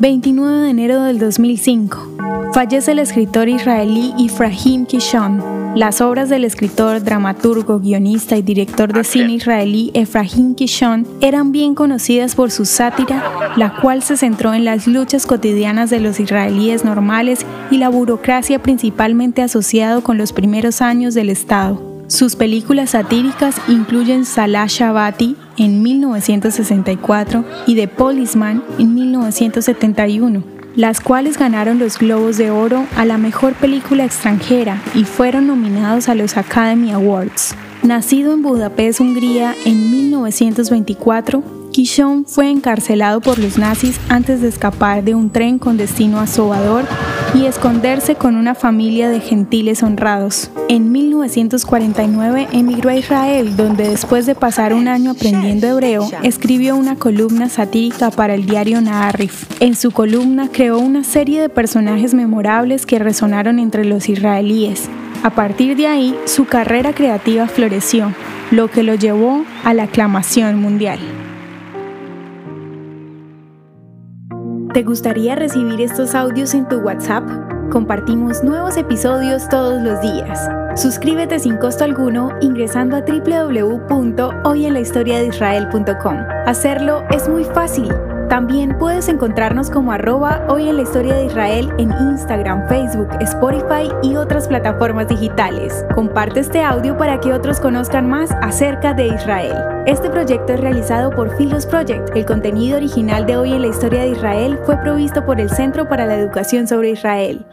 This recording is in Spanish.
29 de enero del 2005. Fallece el escritor israelí Efraim Kishon. Las obras del escritor, dramaturgo, guionista y director de cine israelí Efraim Kishon eran bien conocidas por su sátira, la cual se centró en las luchas cotidianas de los israelíes normales y la burocracia principalmente asociado con los primeros años del Estado. Sus películas satíricas incluyen Salah Shabati en 1964 y The Policeman en 1971 las cuales ganaron los Globos de Oro a la mejor película extranjera y fueron nominados a los Academy Awards. Nacido en Budapest, Hungría, en 1924, Kishon fue encarcelado por los nazis antes de escapar de un tren con destino a Sobador y esconderse con una familia de gentiles honrados. En 1949 emigró a Israel, donde después de pasar un año aprendiendo hebreo, escribió una columna satírica para el diario Naarif. En su columna creó una serie de personajes memorables que resonaron entre los israelíes. A partir de ahí, su carrera creativa floreció, lo que lo llevó a la aclamación mundial. ¿Te gustaría recibir estos audios en tu WhatsApp? Compartimos nuevos episodios todos los días. Suscríbete sin costo alguno ingresando a www.hoyenlahistoriadeisrael.com. Hacerlo es muy fácil. También puedes encontrarnos como arroba hoy en la historia de Israel en Instagram, Facebook, Spotify y otras plataformas digitales. Comparte este audio para que otros conozcan más acerca de Israel. Este proyecto es realizado por Philos Project. El contenido original de hoy en la historia de Israel fue provisto por el Centro para la Educación sobre Israel.